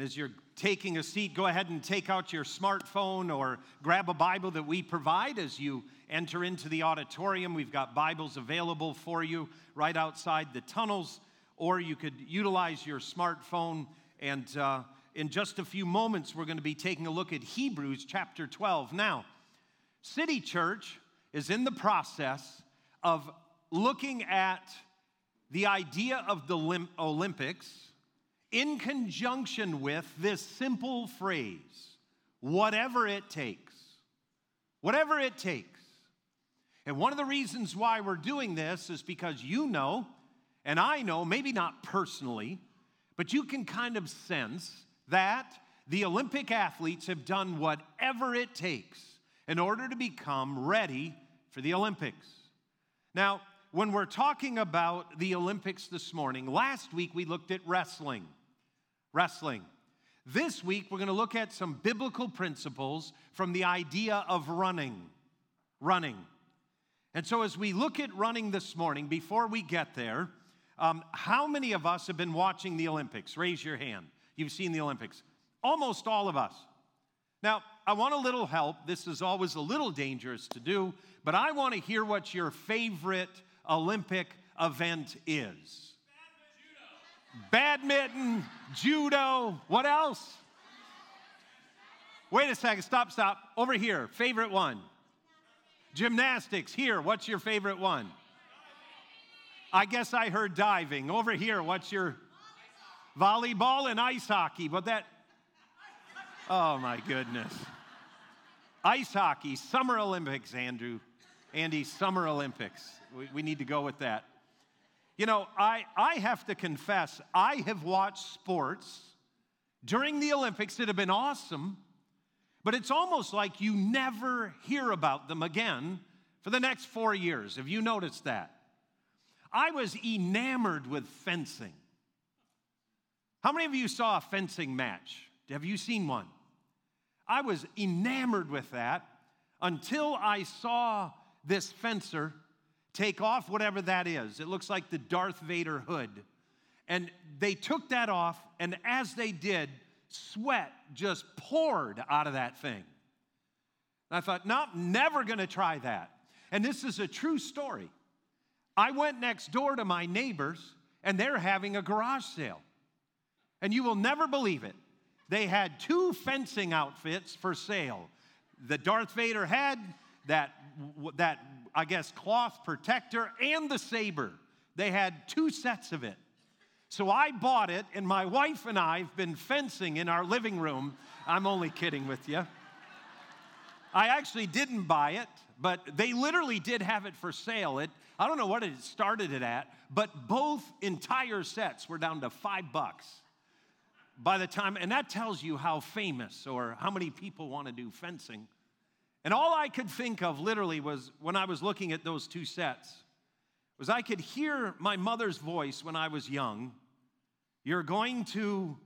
As you're taking a seat, go ahead and take out your smartphone or grab a Bible that we provide as you enter into the auditorium. We've got Bibles available for you right outside the tunnels, or you could utilize your smartphone. And uh, in just a few moments, we're going to be taking a look at Hebrews chapter 12. Now, City Church is in the process of looking at the idea of the Olympics in conjunction with this simple phrase whatever it takes. Whatever it takes. And one of the reasons why we're doing this is because you know, and I know, maybe not personally, but you can kind of sense that the Olympic athletes have done whatever it takes in order to become ready for the Olympics. Now, when we're talking about the Olympics this morning, last week we looked at wrestling wrestling. This week, we're going to look at some biblical principles from the idea of running. Running. And so, as we look at running this morning, before we get there, um, how many of us have been watching the Olympics? Raise your hand. You've seen the Olympics. Almost all of us. Now, I want a little help. This is always a little dangerous to do, but I want to hear what your favorite Olympic event is badminton, judo, what else? Wait a second, stop, stop. Over here, favorite one. Gymnastics, here, what's your favorite one? I guess I heard diving. Over here, what's your volleyball and ice hockey? But that, oh my goodness. Ice hockey, Summer Olympics, Andrew. Andy, Summer Olympics. We, we need to go with that. You know, I, I have to confess, I have watched sports during the Olympics that have been awesome, but it's almost like you never hear about them again for the next four years. Have you noticed that? I was enamored with fencing. How many of you saw a fencing match? Have you seen one? I was enamored with that until I saw this fencer take off whatever that is. It looks like the Darth Vader hood. And they took that off, and as they did, sweat just poured out of that thing. And I thought, no, never gonna try that. And this is a true story. I went next door to my neighbors, and they're having a garage sale. And you will never believe it. They had two fencing outfits for sale the Darth Vader head, that, that I guess, cloth protector and the saber. They had two sets of it. So I bought it, and my wife and I have been fencing in our living room. I'm only kidding with you. I actually didn't buy it, but they literally did have it for sale. It, I don't know what it started it at, but both entire sets were down to five bucks by the time, and that tells you how famous or how many people want to do fencing. And all I could think of literally was when I was looking at those two sets was I could hear my mother's voice when I was young. You're going to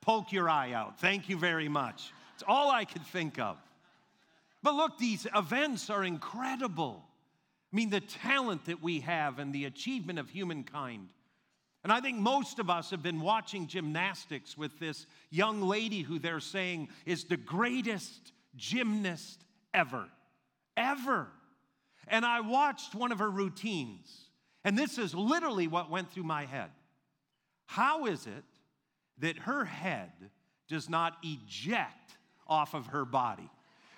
poke your eye out. Thank you very much. It's all I could think of. But look, these events are incredible. I mean, the talent that we have and the achievement of humankind. And I think most of us have been watching gymnastics with this young lady who they're saying is the greatest gymnast ever. Ever. And I watched one of her routines, and this is literally what went through my head. How is it that her head does not eject off of her body?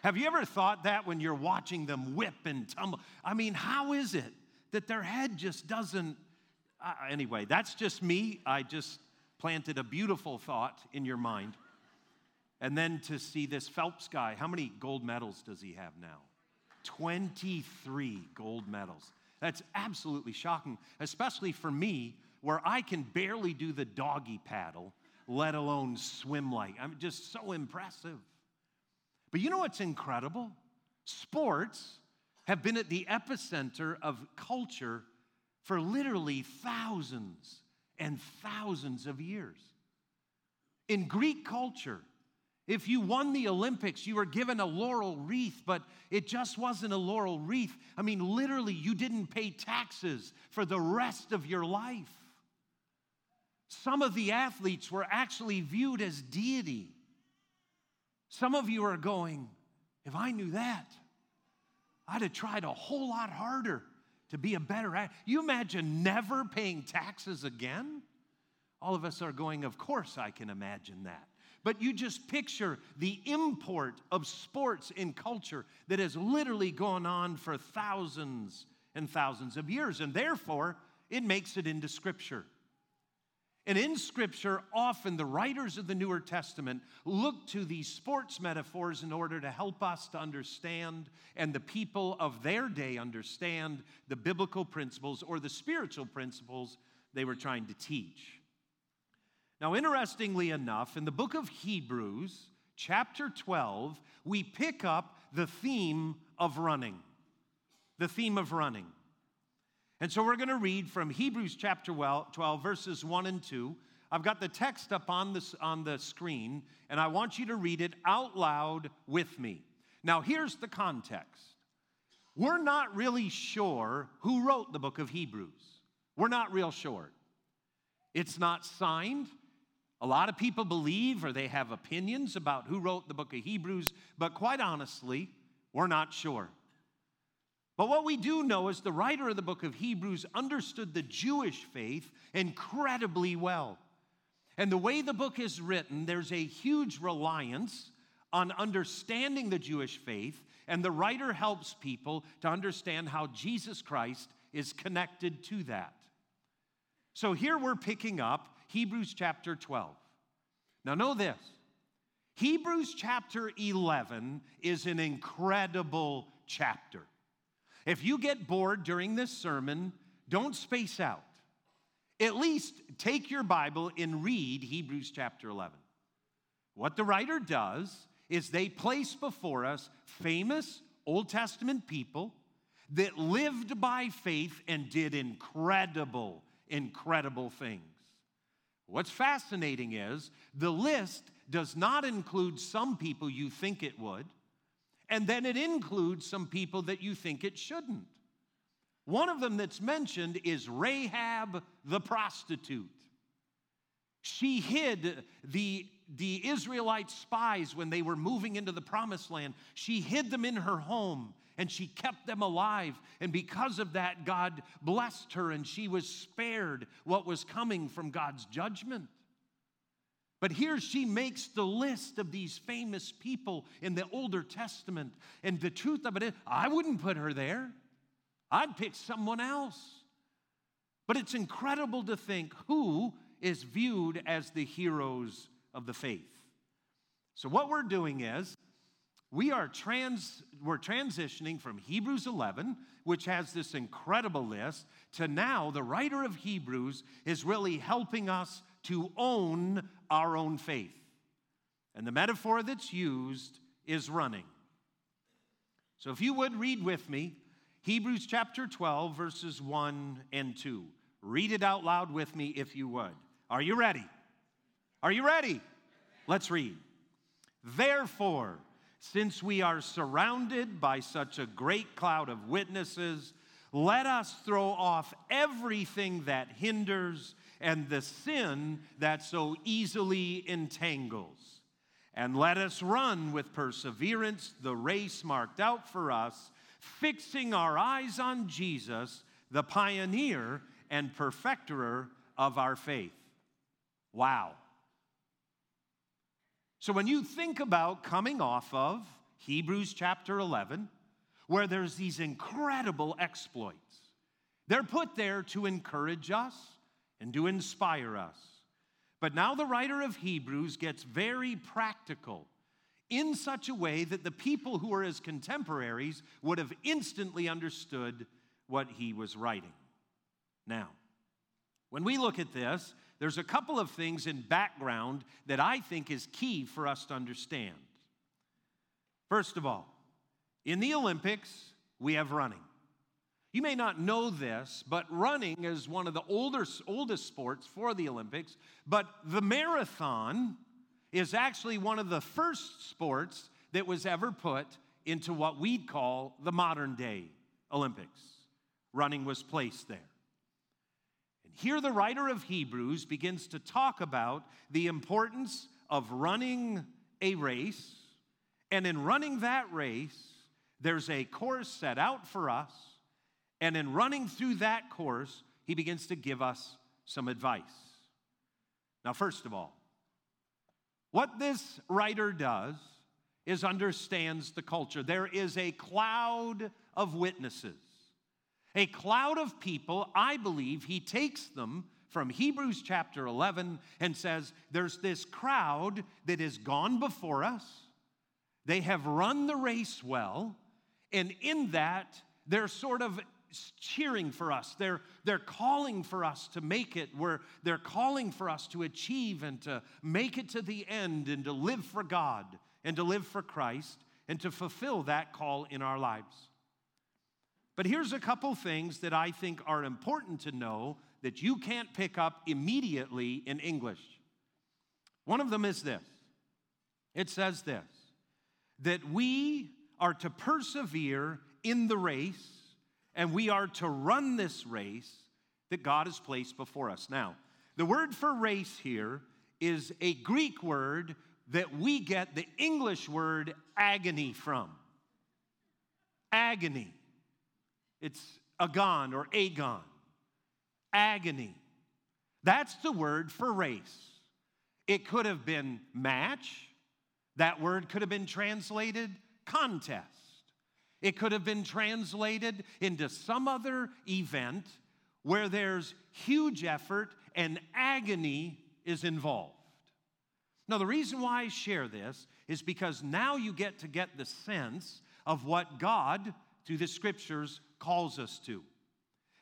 Have you ever thought that when you're watching them whip and tumble? I mean, how is it that their head just doesn't? Uh, anyway, that's just me. I just planted a beautiful thought in your mind. And then to see this Phelps guy, how many gold medals does he have now? 23 gold medals. That's absolutely shocking, especially for me, where I can barely do the doggy paddle, let alone swim like. I'm just so impressive. But you know what's incredible? Sports have been at the epicenter of culture for literally thousands and thousands of years. In Greek culture, if you won the Olympics, you were given a laurel wreath, but it just wasn't a laurel wreath. I mean, literally, you didn't pay taxes for the rest of your life. Some of the athletes were actually viewed as deity. Some of you are going, if I knew that, I'd have tried a whole lot harder to be a better athlete. You imagine never paying taxes again? All of us are going, Of course, I can imagine that. But you just picture the import of sports in culture that has literally gone on for thousands and thousands of years, and therefore it makes it into Scripture. And in Scripture, often the writers of the Newer Testament look to these sports metaphors in order to help us to understand and the people of their day understand the biblical principles or the spiritual principles they were trying to teach. Now, interestingly enough, in the book of Hebrews, chapter 12, we pick up the theme of running. The theme of running. And so we're going to read from Hebrews chapter 12, verses 1 and 2. I've got the text up on, this, on the screen, and I want you to read it out loud with me. Now, here's the context. We're not really sure who wrote the book of Hebrews. We're not real sure. It's not signed. A lot of people believe or they have opinions about who wrote the book of Hebrews, but quite honestly, we're not sure. But what we do know is the writer of the book of Hebrews understood the Jewish faith incredibly well. And the way the book is written, there's a huge reliance on understanding the Jewish faith, and the writer helps people to understand how Jesus Christ is connected to that. So here we're picking up Hebrews chapter 12. Now, know this Hebrews chapter 11 is an incredible chapter. If you get bored during this sermon, don't space out. At least take your Bible and read Hebrews chapter 11. What the writer does is they place before us famous Old Testament people that lived by faith and did incredible, incredible things. What's fascinating is the list does not include some people you think it would. And then it includes some people that you think it shouldn't. One of them that's mentioned is Rahab the prostitute. She hid the, the Israelite spies when they were moving into the promised land. She hid them in her home and she kept them alive. And because of that, God blessed her and she was spared what was coming from God's judgment. But here she makes the list of these famous people in the Older Testament. And the truth of it is, I wouldn't put her there, I'd pick someone else. But it's incredible to think who is viewed as the heroes of the faith. So, what we're doing is, we are trans, we're transitioning from Hebrews 11, which has this incredible list, to now the writer of Hebrews is really helping us to own our own faith. And the metaphor that's used is running. So if you would read with me Hebrews chapter 12, verses 1 and 2. Read it out loud with me if you would. Are you ready? Are you ready? Let's read. Therefore, since we are surrounded by such a great cloud of witnesses, let us throw off everything that hinders and the sin that so easily entangles. And let us run with perseverance the race marked out for us, fixing our eyes on Jesus, the pioneer and perfecter of our faith. Wow. So when you think about coming off of Hebrews chapter 11, where there's these incredible exploits, they're put there to encourage us and to inspire us. But now the writer of Hebrews gets very practical in such a way that the people who are his contemporaries would have instantly understood what he was writing. Now, when we look at this, there's a couple of things in background that I think is key for us to understand. First of all, in the Olympics, we have running. You may not know this, but running is one of the older, oldest sports for the Olympics. But the marathon is actually one of the first sports that was ever put into what we'd call the modern day Olympics. Running was placed there. Here the writer of Hebrews begins to talk about the importance of running a race. And in running that race, there's a course set out for us. And in running through that course, he begins to give us some advice. Now, first of all, what this writer does is understands the culture. There is a cloud of witnesses, a cloud of people. I believe he takes them from Hebrews chapter 11 and says, There's this crowd that has gone before us. They have run the race well. And in that, they're sort of cheering for us. They're, they're calling for us to make it, where they're calling for us to achieve and to make it to the end and to live for God and to live for Christ and to fulfill that call in our lives. But here's a couple things that I think are important to know that you can't pick up immediately in English. One of them is this it says this that we are to persevere in the race and we are to run this race that God has placed before us. Now, the word for race here is a Greek word that we get the English word agony from. Agony. It's agon or agon. Agony. That's the word for race. It could have been match. That word could have been translated contest. It could have been translated into some other event where there's huge effort and agony is involved. Now, the reason why I share this is because now you get to get the sense of what God, through the scriptures, calls us to.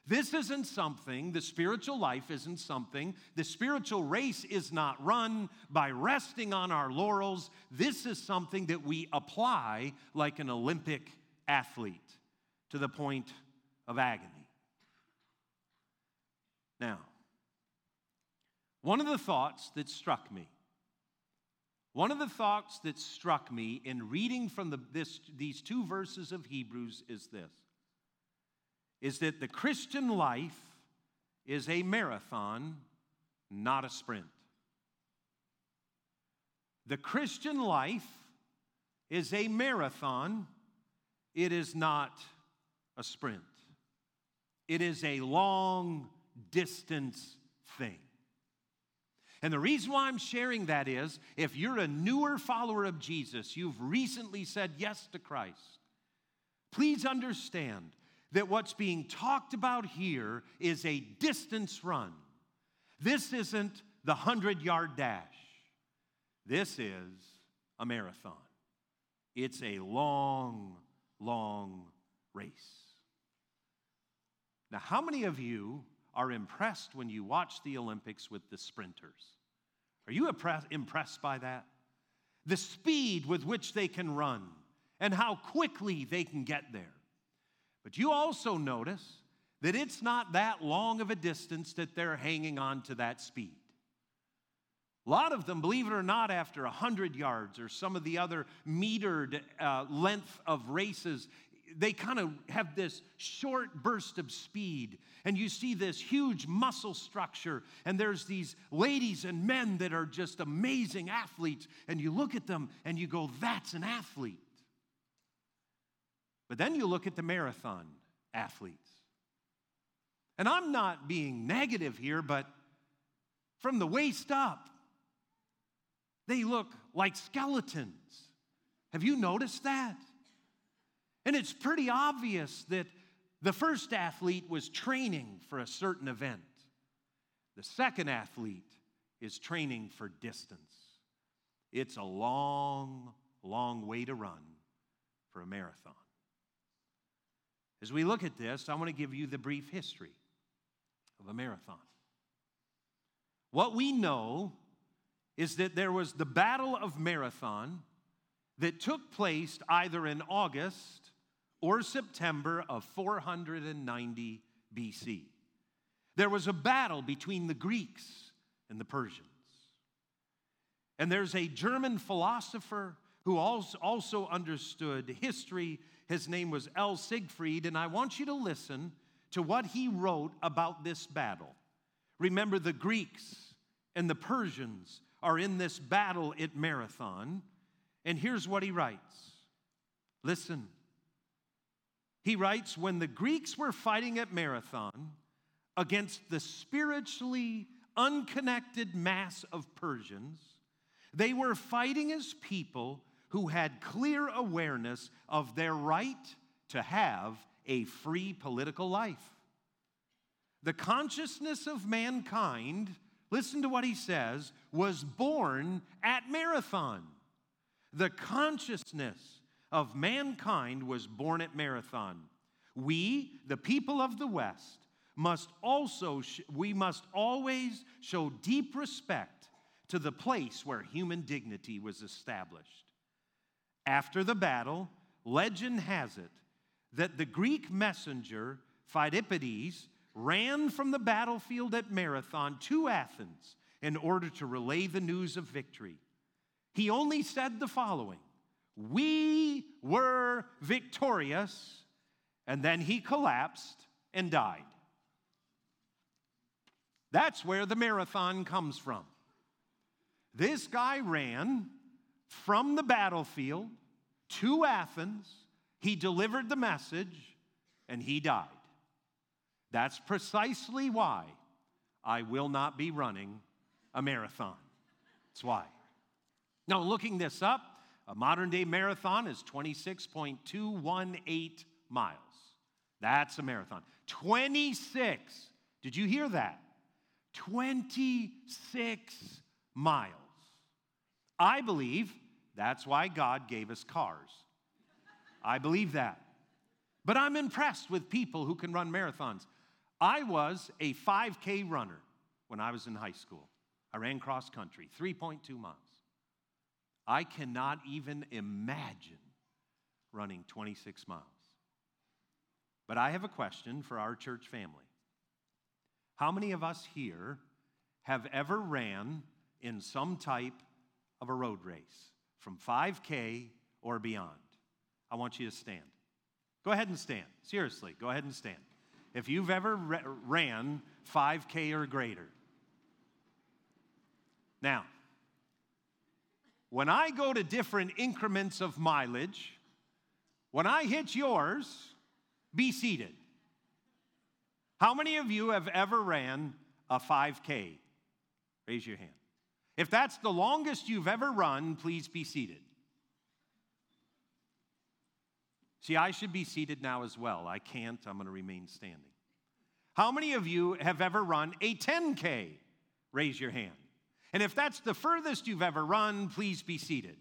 This isn't something, the spiritual life isn't something, the spiritual race is not run by resting on our laurels. This is something that we apply like an Olympic athlete to the point of agony. Now, one of the thoughts that struck me, one of the thoughts that struck me in reading from the, this, these two verses of Hebrews is this is that the Christian life is a marathon, not a sprint. The Christian life is a marathon, it is not a sprint. It is a long distance thing. And the reason why I'm sharing that is if you're a newer follower of Jesus, you've recently said yes to Christ, please understand that what's being talked about here is a distance run. This isn't the 100 yard dash, this is a marathon. It's a long long race. Now, how many of you are impressed when you watch the Olympics with the sprinters? Are you impressed by that? The speed with which they can run and how quickly they can get there. But you also notice that it's not that long of a distance that they're hanging on to that speed. A lot of them, believe it or not, after 100 yards or some of the other metered uh, length of races, they kind of have this short burst of speed. And you see this huge muscle structure, and there's these ladies and men that are just amazing athletes. And you look at them and you go, that's an athlete. But then you look at the marathon athletes. And I'm not being negative here, but from the waist up, they look like skeletons. Have you noticed that? And it's pretty obvious that the first athlete was training for a certain event, the second athlete is training for distance. It's a long, long way to run for a marathon. As we look at this, I want to give you the brief history of a marathon. What we know is that there was the Battle of Marathon that took place either in August or September of 490 BC. There was a battle between the Greeks and the Persians. And there's a German philosopher who also understood history. His name was L. Siegfried, and I want you to listen to what he wrote about this battle. Remember, the Greeks and the Persians are in this battle at Marathon. And here's what he writes Listen. He writes, when the Greeks were fighting at Marathon against the spiritually unconnected mass of Persians, they were fighting as people who had clear awareness of their right to have a free political life. The consciousness of mankind, listen to what he says, was born at Marathon. The consciousness of mankind was born at Marathon. We, the people of the West, must also, we must always show deep respect to the place where human dignity was established. After the battle, legend has it that the Greek messenger, Phidippides, ran from the battlefield at Marathon to Athens in order to relay the news of victory. He only said the following We were victorious, and then he collapsed and died. That's where the marathon comes from. This guy ran from the battlefield to Athens, he delivered the message, and he died. That's precisely why I will not be running a marathon. That's why. Now, looking this up, a modern day marathon is 26.218 miles. That's a marathon. 26. Did you hear that? 26 miles. I believe that's why God gave us cars. I believe that. But I'm impressed with people who can run marathons. I was a 5K runner when I was in high school. I ran cross country, 3.2 miles. I cannot even imagine running 26 miles. But I have a question for our church family. How many of us here have ever ran in some type of a road race from 5K or beyond? I want you to stand. Go ahead and stand. Seriously, go ahead and stand. If you've ever ran 5K or greater. Now, when I go to different increments of mileage, when I hit yours, be seated. How many of you have ever ran a 5K? Raise your hand. If that's the longest you've ever run, please be seated. See, I should be seated now as well. I can't, I'm going to remain standing. How many of you have ever run a 10K? Raise your hand. And if that's the furthest you've ever run, please be seated.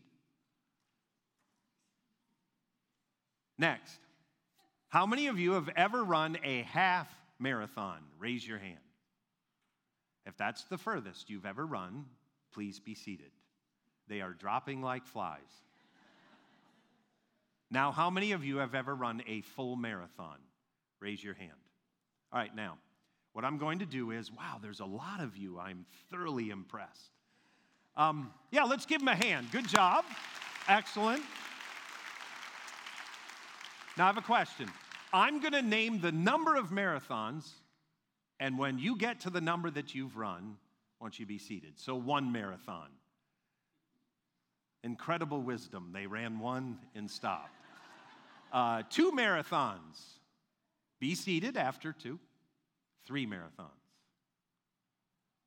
Next, how many of you have ever run a half marathon? Raise your hand. If that's the furthest you've ever run, please be seated. They are dropping like flies. Now, how many of you have ever run a full marathon? Raise your hand. All right, now, what I'm going to do is wow, there's a lot of you. I'm thoroughly impressed. Um, yeah, let's give them a hand. Good job. Excellent. Now, I have a question. I'm going to name the number of marathons, and when you get to the number that you've run, I want you be seated. So, one marathon. Incredible wisdom. They ran one and stopped. Uh, two marathons. Be seated after two. Three marathons.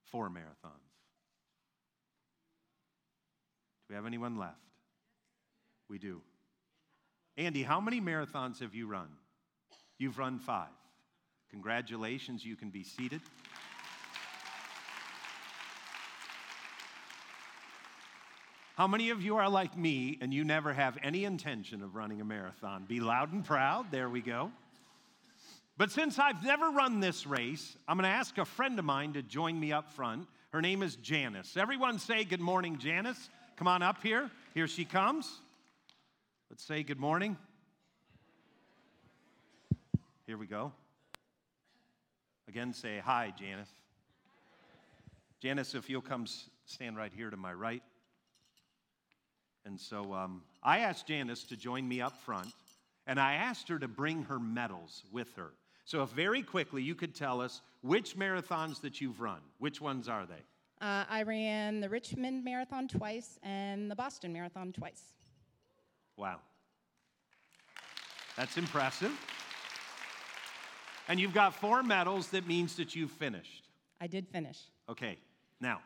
Four marathons. Do we have anyone left? We do. Andy, how many marathons have you run? You've run five. Congratulations, you can be seated. How many of you are like me and you never have any intention of running a marathon? Be loud and proud. There we go. But since I've never run this race, I'm going to ask a friend of mine to join me up front. Her name is Janice. Everyone say good morning, Janice. Come on up here. Here she comes. Let's say good morning. Here we go. Again, say hi, Janice. Janice, if you'll come stand right here to my right. And so um, I asked Janice to join me up front, and I asked her to bring her medals with her. So, if very quickly you could tell us which marathons that you've run, which ones are they? Uh, I ran the Richmond Marathon twice and the Boston Marathon twice. Wow. That's impressive. And you've got four medals, that means that you've finished. I did finish. Okay, now,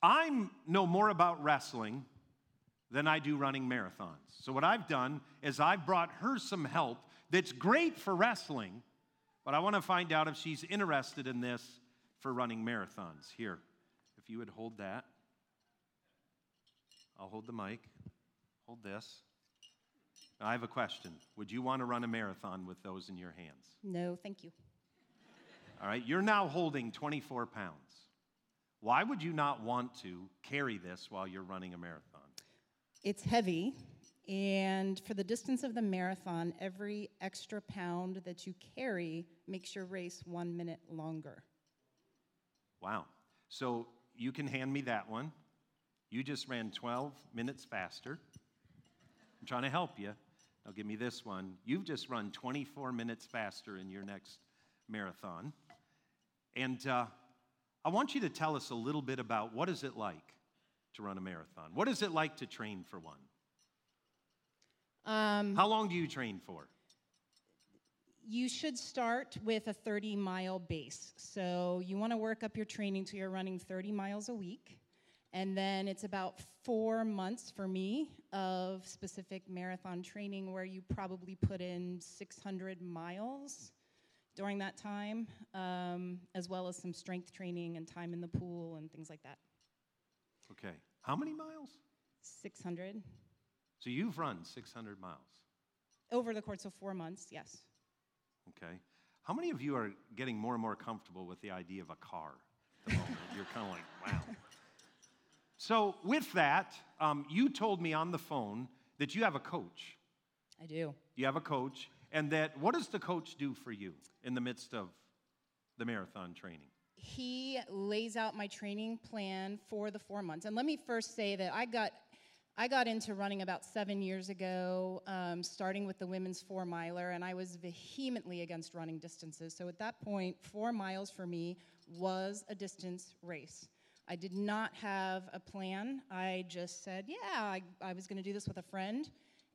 I know more about wrestling than I do running marathons. So, what I've done is I've brought her some help that's great for wrestling, but I want to find out if she's interested in this for running marathons. Here, if you would hold that, I'll hold the mic. Hold this. I have a question. Would you want to run a marathon with those in your hands? No, thank you. All right, you're now holding 24 pounds. Why would you not want to carry this while you're running a marathon? It's heavy, and for the distance of the marathon, every extra pound that you carry makes your race one minute longer. Wow. So you can hand me that one. You just ran 12 minutes faster. I'm trying to help you. Now give me this one. You've just run 24 minutes faster in your next marathon. And uh, I want you to tell us a little bit about what is it like to run a marathon? What is it like to train for one? Um, How long do you train for? you should start with a 30 mile base. So you want to work up your training till you're running 30 miles a week. And then it's about four months for me of specific marathon training where you probably put in 600 miles during that time, um, as well as some strength training and time in the pool and things like that. Okay. How many miles? 600 So you've run 600 miles. over the course of four months, yes. Okay. How many of you are getting more and more comfortable with the idea of a car at the moment? You're kind of like, wow. So, with that, um, you told me on the phone that you have a coach. I do. You have a coach, and that what does the coach do for you in the midst of the marathon training? he lays out my training plan for the four months. And let me first say that I got I got into running about seven years ago, um, starting with the women's four miler, and I was vehemently against running distances. So at that point, four miles for me was a distance race. I did not have a plan. I just said, yeah, I, I was going to do this with a friend,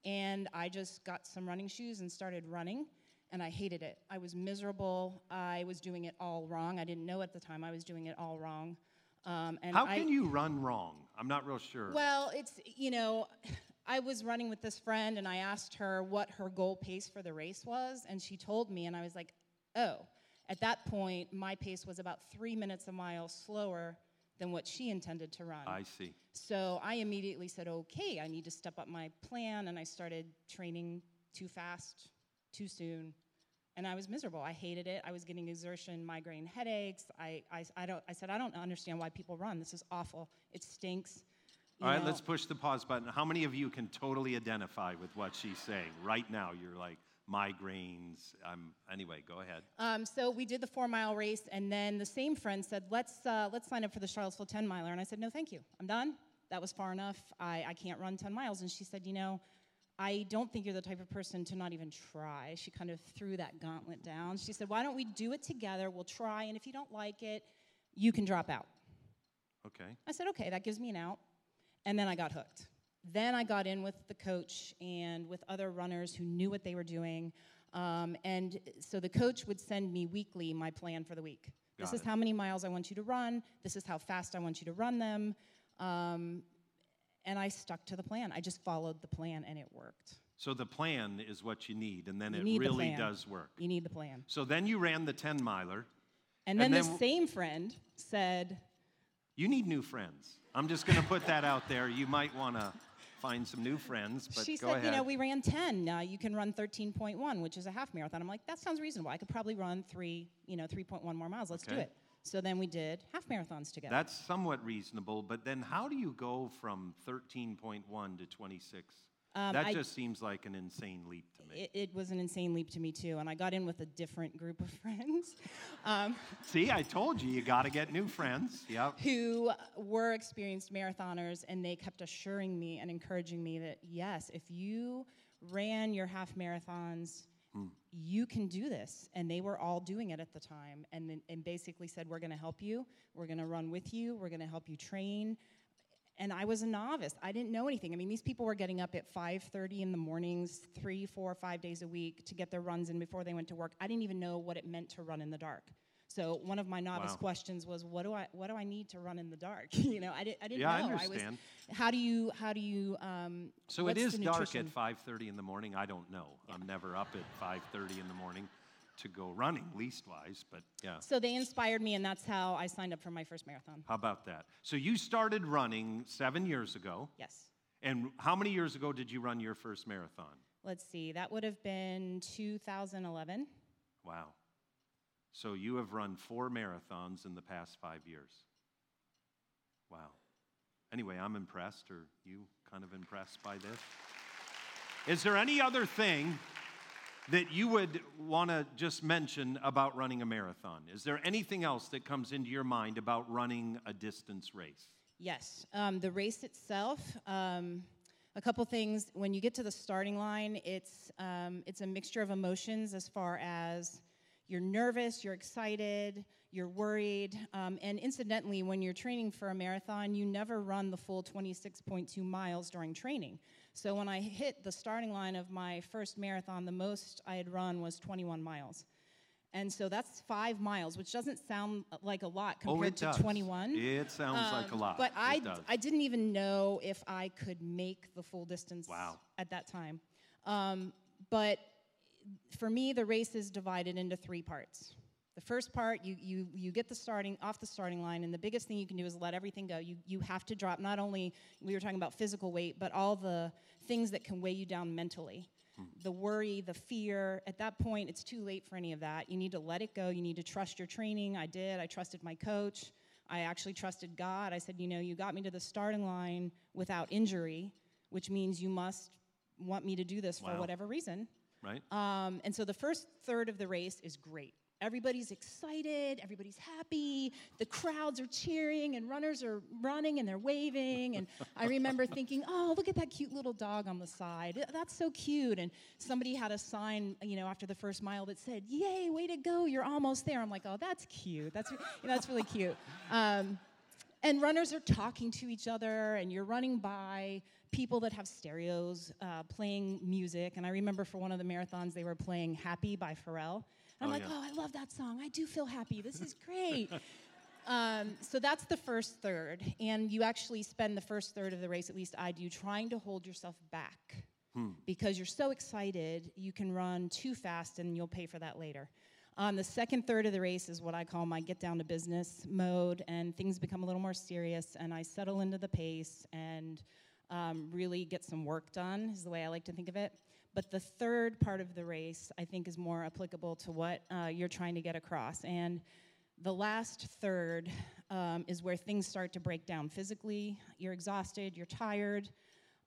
and I just got some running shoes and started running and I hated it. I was miserable. I was doing it all wrong. I didn't know at the time I was doing it all wrong. Um, and How I, can you run wrong? I'm not real sure. Well, it's you know, I was running with this friend, and I asked her what her goal pace for the race was, and she told me, and I was like, oh. At that point, my pace was about three minutes a mile slower than what she intended to run. I see. So I immediately said, okay, I need to step up my plan, and I started training too fast, too soon, and I was miserable. I hated it. I was getting exertion, migraine headaches. I, I, I, don't, I said, I don't understand why people run. This is awful. It stinks. You All right, know? let's push the pause button. How many of you can totally identify with what she's saying right now? You're like migraines. Um, anyway, go ahead. Um, so we did the four mile race, and then the same friend said, let's, uh, let's sign up for the Charlottesville 10 miler. And I said, no, thank you. I'm done. That was far enough. I, I can't run 10 miles. And she said, you know, I don't think you're the type of person to not even try. She kind of threw that gauntlet down. She said, Why don't we do it together? We'll try, and if you don't like it, you can drop out. Okay. I said, Okay, that gives me an out. And then I got hooked. Then I got in with the coach and with other runners who knew what they were doing. Um, and so the coach would send me weekly my plan for the week. Got this is how many miles I want you to run. This is how fast I want you to run them. Um, and I stuck to the plan. I just followed the plan and it worked. So the plan is what you need, and then You it really does work. You need the plan. So then you ran the 10 miler. And then, And the then- same friend said, You need new friends. I'm just going to put that out there. You might want to find some new friends, but she said, ahead. you know, we ran 10. Uh, you can run 13.1, which is a half marathon. I'm like, that sounds reasonable. I could probably run three, you know, 3.1 more miles. Let's do it. So then we did half marathons together. That's somewhat reasonable, but then how do you go from 13.1 to 26? Um, that I- just seems like an insane leap to me. it, it was an insane leap to me too, and I got in with a different group of friends um, See, I told you, you got to get new friends. Yep. who were experienced marathoners, and they kept assuring me and encouraging me that yes, if you ran your half marathons Mm. You can do this. And they were all doing it at the time and, and basically said, We're going to help you. We're going to run with you. We're going to help you train. And I was a novice. I didn't know anything. I mean, these people were getting up at 5:30 in the mornings, three, four, five days a week to get their runs in before they went to work. I didn't even know what it meant to run in the dark. So one of my novice Wow. questions was, "What do I what do I need to run in the dark?" you know, I, did, I didn't Yeah, I know. understand. was. How do you how do you um, So it is dark at 5:30 in the morning. I don't know. I'm never up at 5:30 in the morning to go running, leastwise. But yeah, So they inspired me, and that's how I signed up for my first marathon. how about that? So you started running seven years ago, Yes. and how many years ago did you run your first marathon? Let's see. That would have been 2011. Wow. So you have run four marathons in the past five years. Wow. Anyway, I'm impressed. Are you kind of impressed by this? Is there any other thing that you would want to just mention about running a marathon? Is there anything else that comes into your mind about running a distance race? Yes. Um, the race itself, um, a couple things. When you get to the starting line, it's, um, it's a mixture of emotions as far as you're nervous, you're excited, you're worried. Um, and incidentally, when you're training for a marathon, you never run the full 26.2 miles during training. So when I hit the starting line of my first marathon, the most I had run was 21 miles. And so that's five miles, which doesn't sound like a lot compared oh, to does. 21. It sounds like a Um, lot. But I, It does. I didn't even know if I could make the full distance Wow. at that time. Um, but for me, the race is divided into three parts. The first part, you, you, you get the starting off the starting line, and the biggest thing you can do is let everything go. You, you have to drop not only we were talking about physical weight, but all the things that can weigh you down mentally. Hmm. The worry, the fear. At that point, it's too late for any of that. You need to let it go. You need to trust your training. I did. I trusted my coach. I actually trusted God. I said, you know, you got me to the starting line without injury, which means you must want me to do this for Wow. whatever reason. Right? Um, and so the first third of the race is great. Everybody's excited, everybody's happy, the crowds are cheering, and runners are running and they're waving. And I remember thinking, oh, look at that cute little dog on the side. That's so cute. And somebody had a sign, you know, after the first mile that said, yay, way to go, you're almost there. I'm like, oh, that's cute. That's, you know, that's really cute. Um, and runners are talking to each other, and you're running by people that have stereos uh, playing music. And I remember for one of the marathons, they were playing Happy by Pharrell. And I'm Oh, like, yeah. oh, I love that song. I do feel happy. This is great. um, so that's the first third. And you actually spend the first third of the race, at least I do, trying to hold yourself back. Because you're so excited, you can run too fast and you'll pay for that later. Um, the second third of the race is what I call my get down to business mode, and things become a little more serious, and I settle into the pace and um, really get some work done, is the way I like to think of it. But the third part of the race, I think, is more applicable to what uh, you're trying to get across. And the last third um, is where things start to break down physically. You're exhausted, you're tired.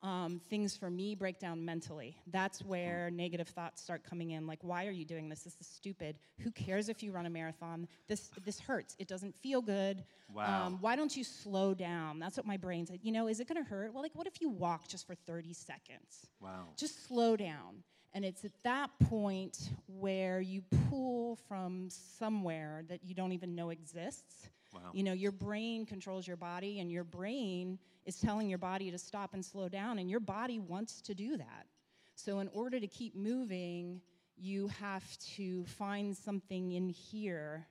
Um, things for me break down mentally. That's where negative thoughts start coming in. Like, why are you doing this? This is stupid. Who cares if you run a marathon? This this hurts. It doesn't feel good. Wow. Um, why don't you slow down? That's what my brain said. You know, is it going to hurt? Well, like, what if you walk just for 30 seconds? Wow. just slow down. And it's at that point where you pull from somewhere that you don't even know exists. Wow. You know, your brain controls your body, and your brain is telling your body to stop and slow down, and your body wants to do that. So, in order to keep moving, you have to find something in here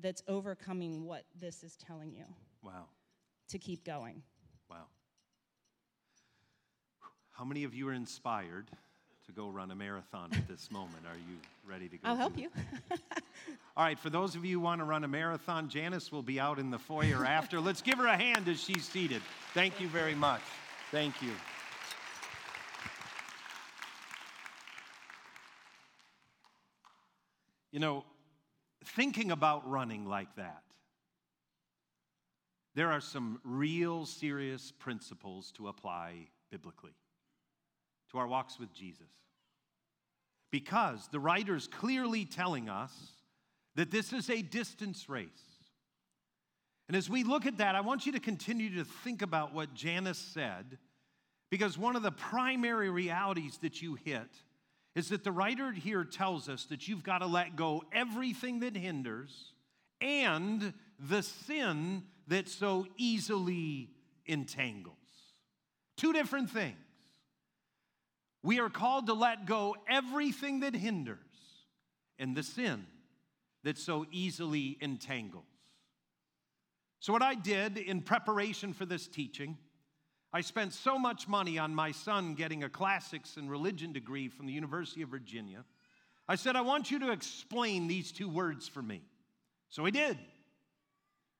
that's overcoming what this is telling you Wow. to keep going. Wow. How many of you are inspired to go run a marathon at this moment? Are you ready to go? I'll help it? you. All right, for those of you who want to run a marathon, Janice will be out in the foyer after. Let's give her a hand as she's seated. Thank you very much. Thank you. You know, thinking about running like that, there are some real serious principles to apply biblically to our walks with Jesus. Because the writer's clearly telling us that this is a distance race. And as we look at that, I want you to continue to think about what Janice said, because one of the primary realities that you hit is that the writer here tells us that you've got to let go everything that hinders and the sin that so easily entangles. Two different things. We are called to let go everything that hinders and the sin that so easily entangles. So, what I did in preparation for this teaching, I spent so much money on my son getting a classics and religion degree from the University of Virginia. I said, I want you to explain these two words for me. So he did.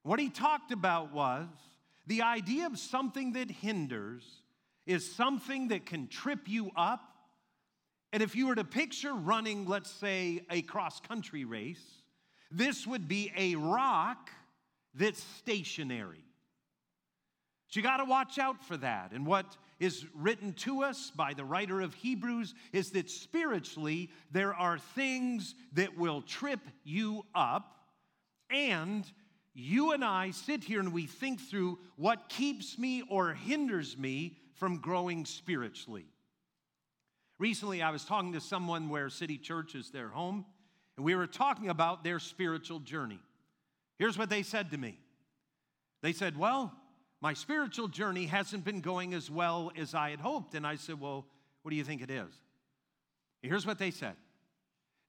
What he talked about was the idea of something that hinders is something that can trip you up. And if you were to picture running, let's say, a cross country race, this would be a rock that's stationary. So you got to watch out for that. And what is written to us by the writer of Hebrews is that spiritually there are things that will trip you up, and you and I sit here and we think through what keeps me or hinders me from growing spiritually. Recently, I was talking to someone where City Church is their home, and we were talking about their spiritual journey. Here's what they said to me They said, Well, my spiritual journey hasn't been going as well as I had hoped. And I said, Well, what do you think it is? Here's what they said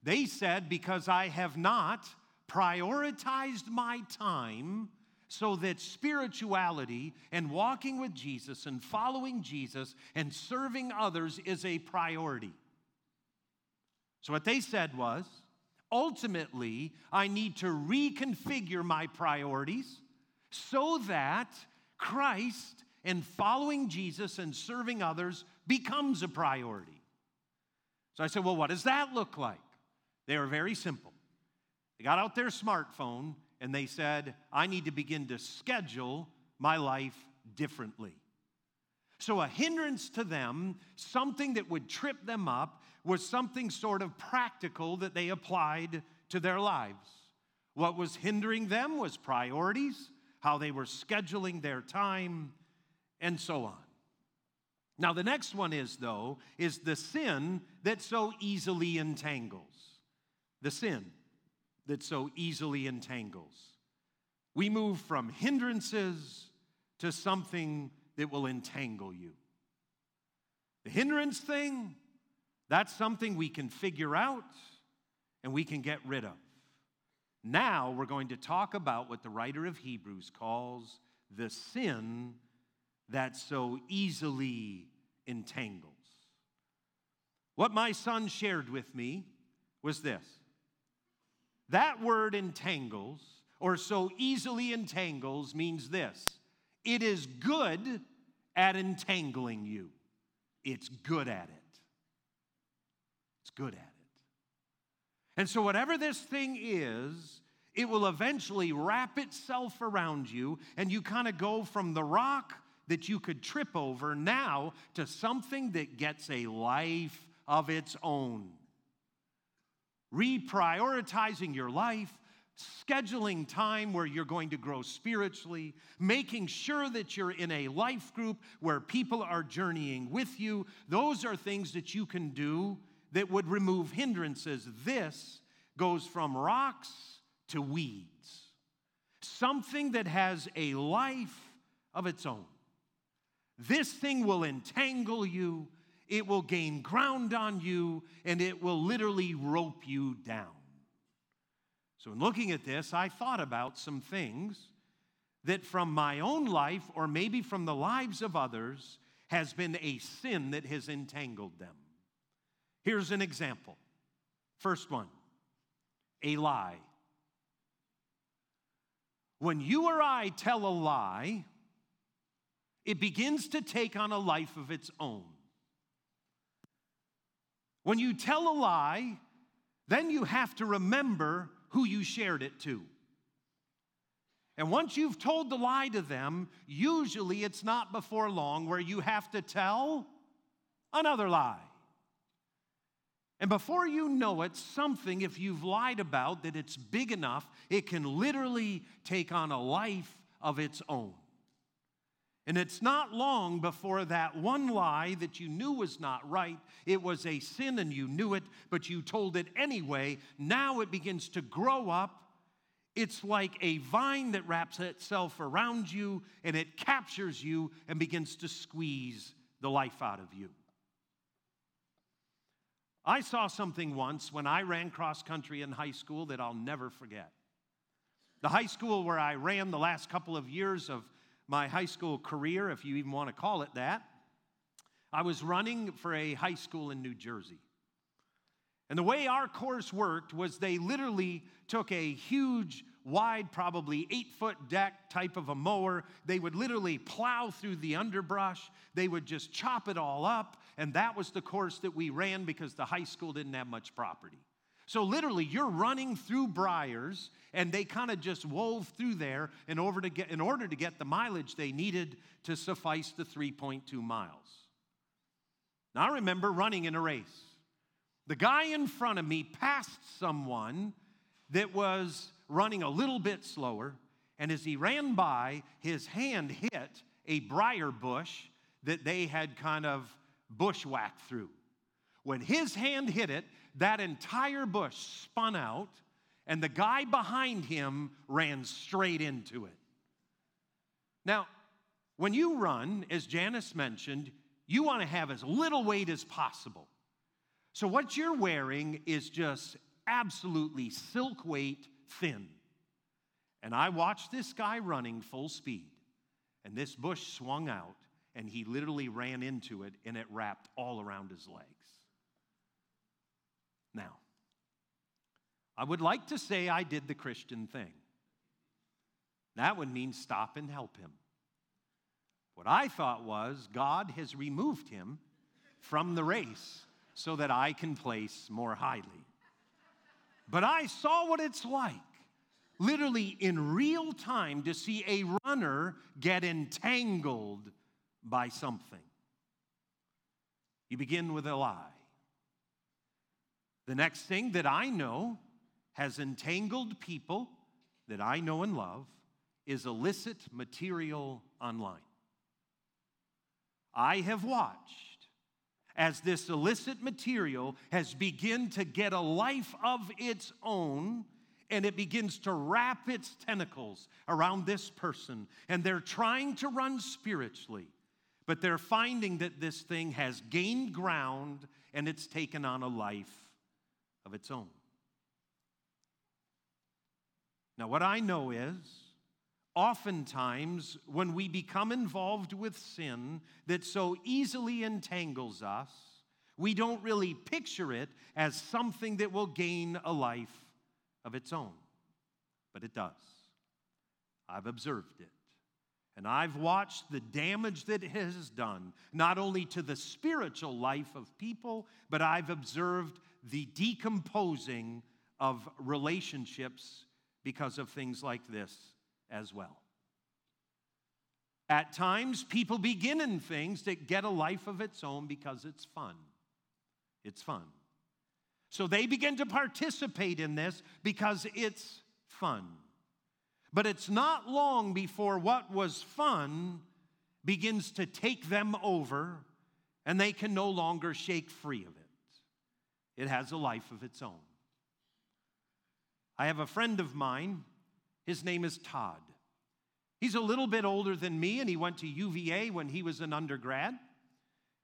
They said, Because I have not prioritized my time so that spirituality and walking with Jesus and following Jesus and serving others is a priority. So, what they said was ultimately, I need to reconfigure my priorities so that Christ and following Jesus and serving others becomes a priority. So I said, Well, what does that look like? They were very simple. They got out their smartphone and they said, I need to begin to schedule my life differently. So, a hindrance to them, something that would trip them up, was something sort of practical that they applied to their lives. What was hindering them was priorities, how they were scheduling their time, and so on. Now, the next one is, though, is the sin that so easily entangles. The sin that so easily entangles. We move from hindrances to something that will entangle you. The hindrance thing, that's something we can figure out and we can get rid of. Now we're going to talk about what the writer of Hebrews calls the sin that so easily entangles. What my son shared with me was this that word entangles, or so easily entangles, means this it is good at entangling you. It's good at it. It's good at it. And so, whatever this thing is, it will eventually wrap itself around you, and you kind of go from the rock that you could trip over now to something that gets a life of its own reprioritizing your life, scheduling time where you're going to grow spiritually, making sure that you're in a life group where people are journeying with you. Those are things that you can do that would remove hindrances. This goes from rocks to weeds, something that has a life of its own. This thing will entangle you it will gain ground on you, and it will literally rope you down. So, in looking at this, I thought about some things that from my own life, or maybe from the lives of others, has been a sin that has entangled them. Here's an example. First one a lie. When you or I tell a lie, it begins to take on a life of its own. When you tell a lie, then you have to remember who you shared it to. And once you've told the lie to them, usually it's not before long where you have to tell another lie. And before you know it, something, if you've lied about that it's big enough, it can literally take on a life of its own. And it's not long before that one lie that you knew was not right, it was a sin and you knew it, but you told it anyway. Now it begins to grow up. It's like a vine that wraps itself around you and it captures you and begins to squeeze the life out of you. I saw something once when I ran cross country in high school that I'll never forget. The high school where I ran the last couple of years of my high school career, if you even want to call it that, I was running for a high school in New Jersey. And the way our course worked was they literally took a huge, wide, probably eight foot deck type of a mower. They would literally plow through the underbrush. They would just chop it all up. And that was the course that we ran because the high school didn't have much property. So literally, you're running through briars, and they kind of just wove through there in order, to get, in order to get the mileage they needed to suffice the 3.2 miles. Now, I remember running in a race. The guy in front of me passed someone that was running a little bit slower, and as he ran by, his hand hit a briar bush that they had kind of bushwhacked through. When his hand hit it, that entire bush spun out, and the guy behind him ran straight into it. Now, when you run, as Janice mentioned, you want to have as little weight as possible. So, what you're wearing is just absolutely silk weight thin. And I watched this guy running full speed, and this bush swung out, and he literally ran into it, and it wrapped all around his legs. Now, I would like to say I did the Christian thing. That would mean stop and help him. What I thought was God has removed him from the race so that I can place more highly. But I saw what it's like, literally in real time, to see a runner get entangled by something. You begin with a lie. The next thing that I know has entangled people that I know and love is illicit material online. I have watched as this illicit material has begun to get a life of its own and it begins to wrap its tentacles around this person and they're trying to run spiritually but they're finding that this thing has gained ground and it's taken on a life of its own. Now, what I know is, oftentimes when we become involved with sin that so easily entangles us, we don't really picture it as something that will gain a life of its own. But it does. I've observed it. And I've watched the damage that it has done, not only to the spiritual life of people, but I've observed the decomposing of relationships because of things like this as well. At times, people begin in things that get a life of its own because it's fun. It's fun. So they begin to participate in this because it's fun. But it's not long before what was fun begins to take them over and they can no longer shake free of it. It has a life of its own. I have a friend of mine, his name is Todd. He's a little bit older than me, and he went to UVA when he was an undergrad.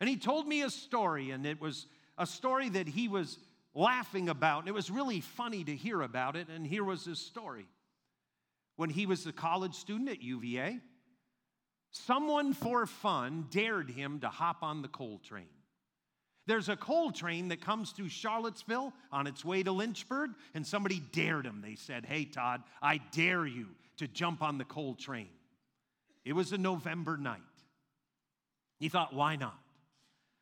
And he told me a story, and it was a story that he was laughing about, and it was really funny to hear about it. And here was his story. When he was a college student at UVA, someone for fun dared him to hop on the coal train. There's a coal train that comes through Charlottesville on its way to Lynchburg, and somebody dared him. They said, Hey, Todd, I dare you to jump on the coal train. It was a November night. He thought, Why not?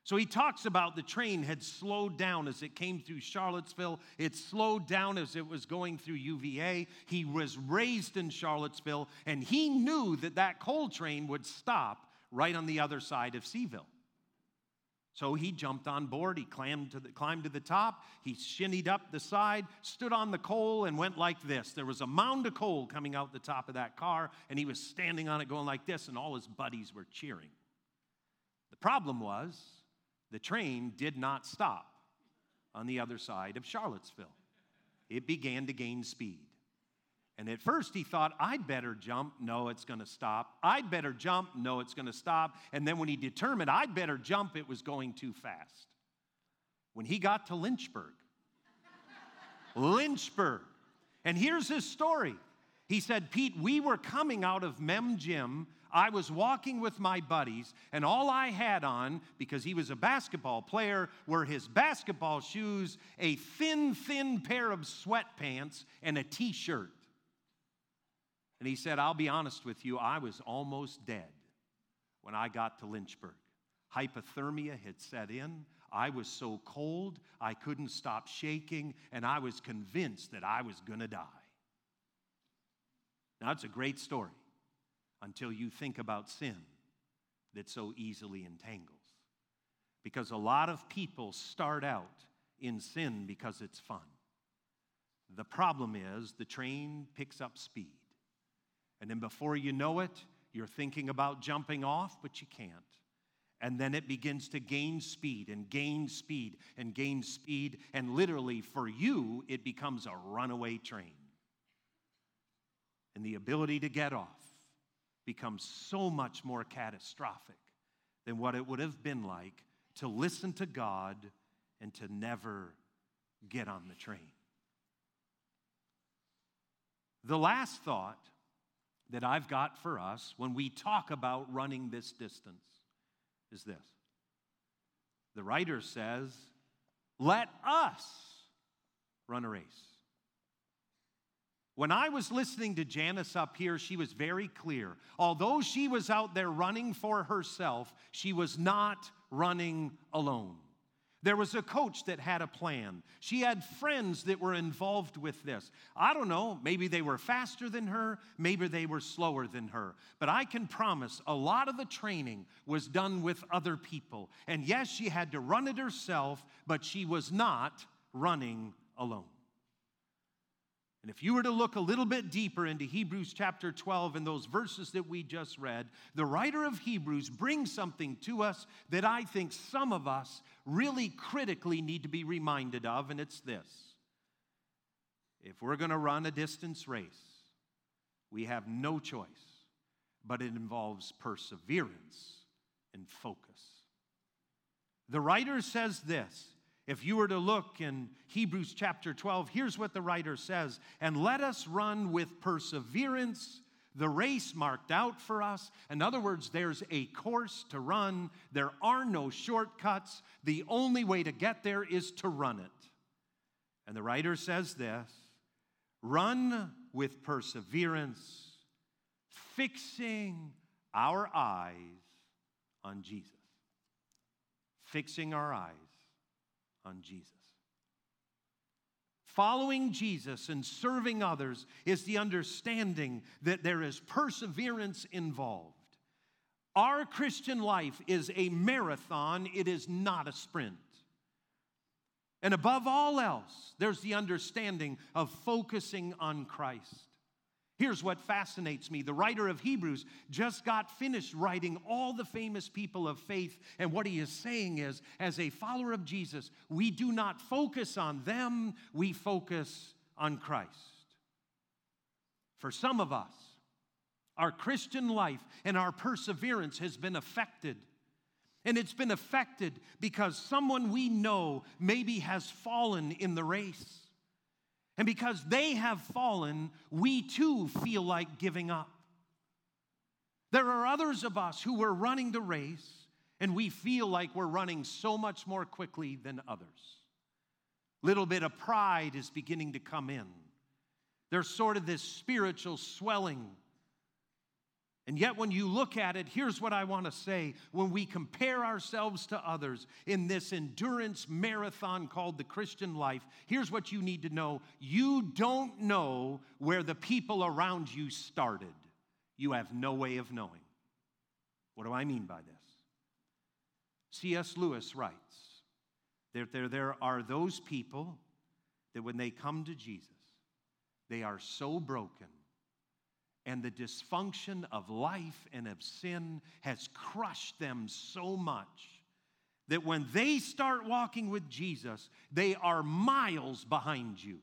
So he talks about the train had slowed down as it came through Charlottesville. It slowed down as it was going through UVA. He was raised in Charlottesville, and he knew that that coal train would stop right on the other side of C'ville. So he jumped on board, he climbed to, the, climbed to the top, he shinnied up the side, stood on the coal, and went like this. There was a mound of coal coming out the top of that car, and he was standing on it going like this, and all his buddies were cheering. The problem was the train did not stop on the other side of Charlottesville. It began to gain speed. And at first he thought, I'd better jump. No, it's going to stop. I'd better jump. No, it's going to stop. And then when he determined I'd better jump, it was going too fast. When he got to Lynchburg, Lynchburg, and here's his story. He said, Pete, we were coming out of Mem Gym. I was walking with my buddies, and all I had on, because he was a basketball player, were his basketball shoes, a thin, thin pair of sweatpants, and a t shirt. And he said, I'll be honest with you, I was almost dead when I got to Lynchburg. Hypothermia had set in. I was so cold, I couldn't stop shaking, and I was convinced that I was going to die. Now, it's a great story until you think about sin that so easily entangles. Because a lot of people start out in sin because it's fun. The problem is the train picks up speed. And then before you know it, you're thinking about jumping off, but you can't. And then it begins to gain speed and gain speed and gain speed. And literally, for you, it becomes a runaway train. And the ability to get off becomes so much more catastrophic than what it would have been like to listen to God and to never get on the train. The last thought that I've got for us when we talk about running this distance is this. The writer says, Let us run a race. When I was listening to Janice up here, she was very clear. Although she was out there running for herself, she was not running alone. There was a coach that had a plan. She had friends that were involved with this. I don't know, maybe they were faster than her, maybe they were slower than her. But I can promise a lot of the training was done with other people. And yes, she had to run it herself, but she was not running alone. And if you were to look a little bit deeper into Hebrews chapter 12 and those verses that we just read, the writer of Hebrews brings something to us that I think some of us really critically need to be reminded of, and it's this. If we're going to run a distance race, we have no choice, but it involves perseverance and focus. The writer says this if you were to look in Hebrews chapter 12, here's what the writer says And let us run with perseverance the race marked out for us. In other words, there's a course to run, there are no shortcuts. The only way to get there is to run it. And the writer says this run with perseverance, fixing our eyes on Jesus. Fixing our eyes on Jesus. Following Jesus and serving others is the understanding that there is perseverance involved. Our Christian life is a marathon, it is not a sprint. And above all else, there's the understanding of focusing on Christ. Here's what fascinates me. The writer of Hebrews just got finished writing all the famous people of faith. And what he is saying is, as a follower of Jesus, we do not focus on them, we focus on Christ. For some of us, our Christian life and our perseverance has been affected. And it's been affected because someone we know maybe has fallen in the race. And because they have fallen, we too feel like giving up. There are others of us who were running the race and we feel like we're running so much more quickly than others. Little bit of pride is beginning to come in. There's sort of this spiritual swelling and yet, when you look at it, here's what I want to say. When we compare ourselves to others in this endurance marathon called the Christian life, here's what you need to know you don't know where the people around you started. You have no way of knowing. What do I mean by this? C.S. Lewis writes that there, there are those people that when they come to Jesus, they are so broken and the dysfunction of life and of sin has crushed them so much that when they start walking with Jesus, they are miles behind you.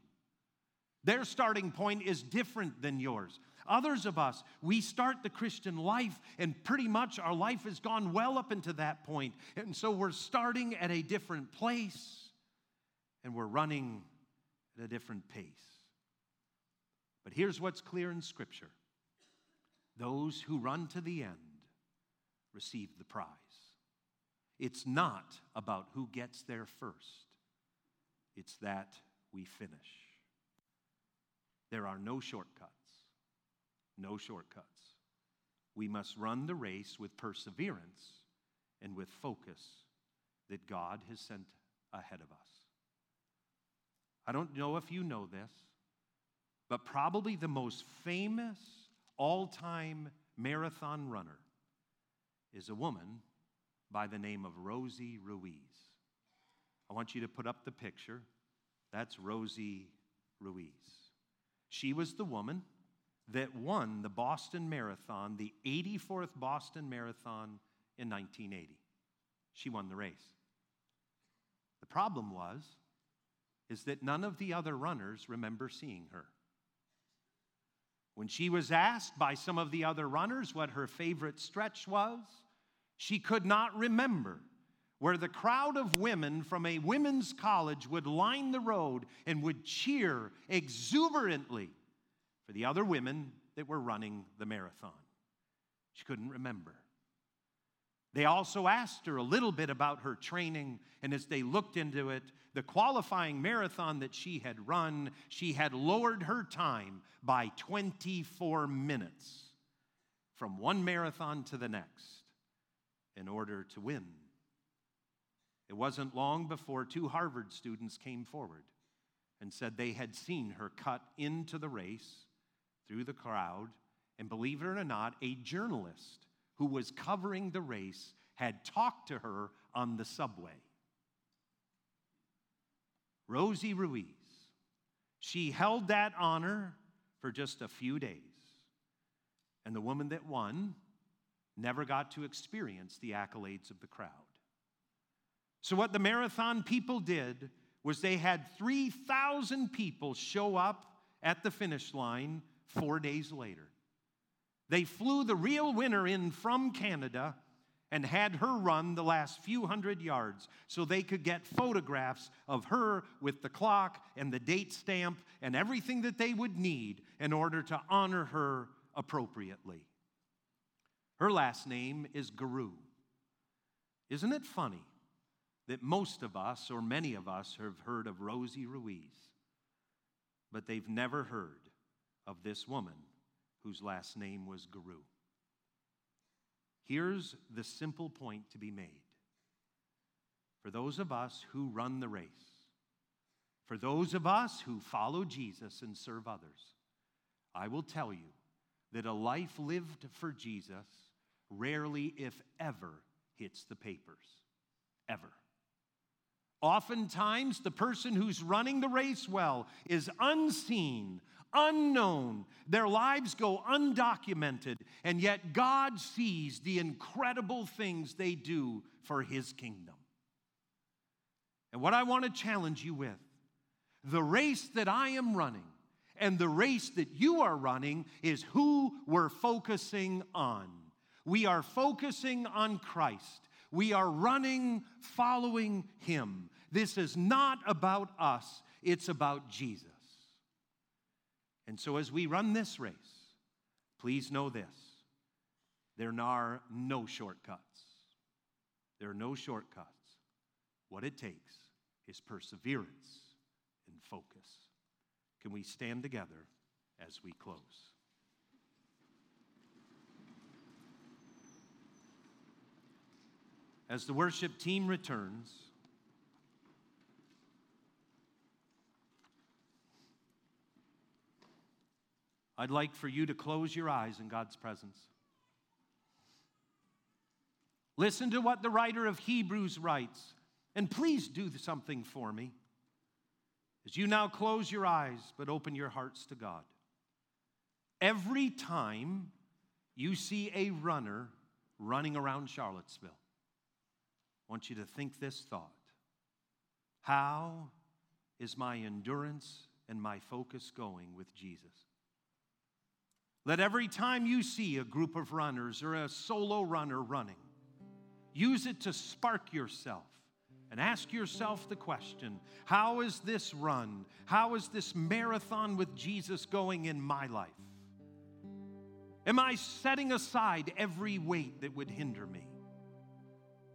Their starting point is different than yours. Others of us, we start the Christian life, and pretty much our life has gone well up into that point. And so we're starting at a different place, and we're running at a different pace. But here's what's clear in Scripture those who run to the end receive the prize. It's not about who gets there first, it's that we finish. There are no shortcuts. No shortcuts. We must run the race with perseverance and with focus that God has sent ahead of us. I don't know if you know this, but probably the most famous all time marathon runner is a woman by the name of Rosie Ruiz. I want you to put up the picture. That's Rosie Ruiz. She was the woman that won the Boston Marathon, the 84th Boston Marathon in 1980. She won the race. The problem was is that none of the other runners remember seeing her. When she was asked by some of the other runners what her favorite stretch was, she could not remember where the crowd of women from a women's college would line the road and would cheer exuberantly for the other women that were running the marathon. She couldn't remember. They also asked her a little bit about her training, and as they looked into it, the qualifying marathon that she had run, she had lowered her time by 24 minutes from one marathon to the next in order to win. It wasn't long before two Harvard students came forward and said they had seen her cut into the race through the crowd, and believe it or not, a journalist who was covering the race had talked to her on the subway. Rosie Ruiz, she held that honor for just a few days. And the woman that won never got to experience the accolades of the crowd. So, what the marathon people did was they had 3,000 people show up at the finish line four days later. They flew the real winner in from Canada and had her run the last few hundred yards so they could get photographs of her with the clock and the date stamp and everything that they would need in order to honor her appropriately. Her last name is Gareau. Isn't it funny that most of us, or many of us, have heard of Rosie Ruiz, but they've never heard of this woman whose last name was Gareau. Here's the simple point to be made. For those of us who run the race, for those of us who follow Jesus and serve others, I will tell you that a life lived for Jesus rarely, if ever, hits the papers. Ever. Oftentimes, the person who's running the race well is unseen, unknown. Their lives go undocumented, and yet God sees the incredible things they do for His kingdom. And what I want to challenge you with the race that I am running and the race that you are running is who we're focusing on. We are focusing on Christ. We are running following Him. This is not about us, it's about Jesus. And so, as we run this race, please know this there are no shortcuts. There are no shortcuts. What it takes is perseverance and focus. Can we stand together as we close? As the worship team returns, I'd like for you to close your eyes in God's presence. Listen to what the writer of Hebrews writes, and please do something for me. As you now close your eyes, but open your hearts to God. Every time you see a runner running around Charlottesville, I want you to think this thought How is my endurance and my focus going with Jesus? Let every time you see a group of runners or a solo runner running, use it to spark yourself and ask yourself the question How is this run? How is this marathon with Jesus going in my life? Am I setting aside every weight that would hinder me?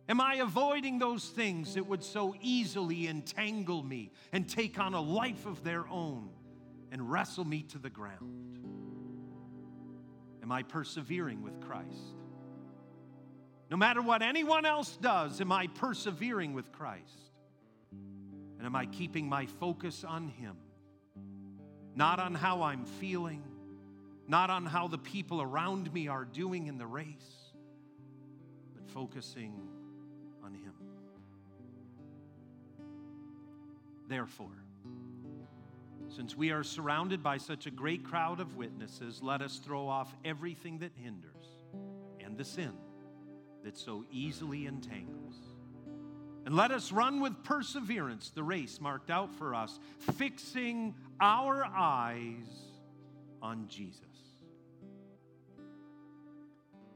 Am I avoiding those things that would so easily entangle me and take on a life of their own and wrestle me to the ground? Am I persevering with Christ? No matter what anyone else does, am I persevering with Christ? And am I keeping my focus on Him? Not on how I'm feeling, not on how the people around me are doing in the race, but focusing on Him. Therefore, since we are surrounded by such a great crowd of witnesses, let us throw off everything that hinders and the sin that so easily entangles. And let us run with perseverance the race marked out for us, fixing our eyes on Jesus.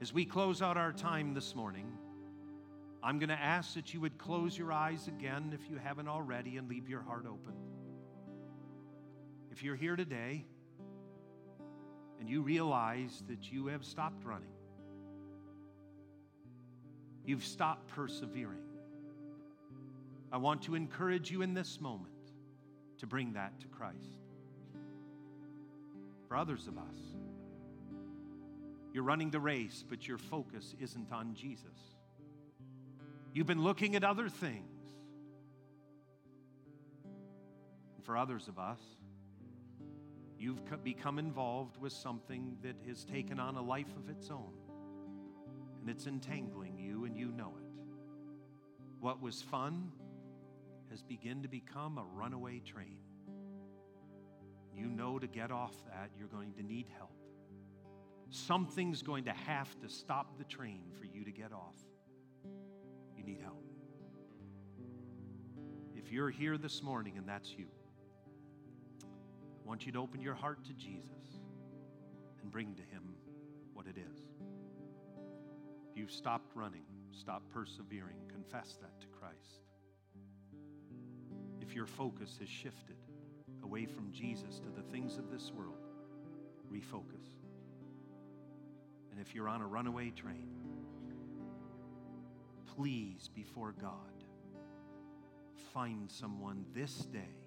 As we close out our time this morning, I'm going to ask that you would close your eyes again if you haven't already and leave your heart open. If you're here today and you realize that you have stopped running, you've stopped persevering, I want to encourage you in this moment to bring that to Christ. For others of us, you're running the race, but your focus isn't on Jesus. You've been looking at other things. And for others of us, you've become involved with something that has taken on a life of its own. And it's entangling you, and you know it. What was fun has begun to become a runaway train. You know to get off that, you're going to need help. Something's going to have to stop the train for you to get off. You need help. If you're here this morning and that's you, want you to open your heart to Jesus and bring to Him what it is. If you've stopped running, stopped persevering, confess that to Christ. If your focus has shifted away from Jesus to the things of this world, refocus. And if you're on a runaway train, please, before God, find someone this day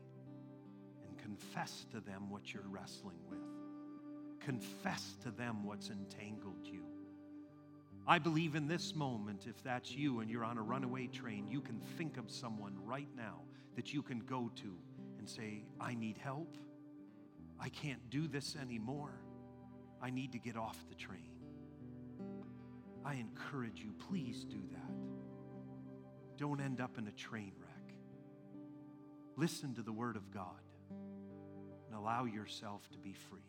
confess to them what you're wrestling with. Confess to them what's entangled you. I believe in this moment, if that's you and you're on a runaway train, you can think of someone right now that you can go to and say, I need help. I can't do this anymore. I need to get off the train. I encourage you, please do that. Don't end up in a train wreck. Listen to the Word of God and allow yourself to be free.